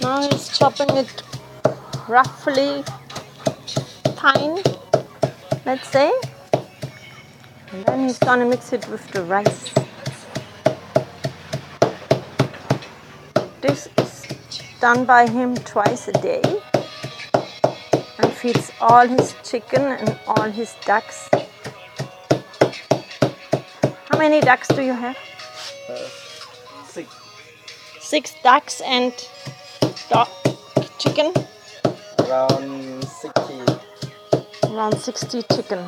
Now he's chopping it roughly fine, let's say. And then he's gonna mix it with the rice. This is done by him twice a day and feeds all his chicken and all his ducks. How many ducks do you have? Uh, six. Six ducks and dog chicken. Around 60. Around 60 chicken.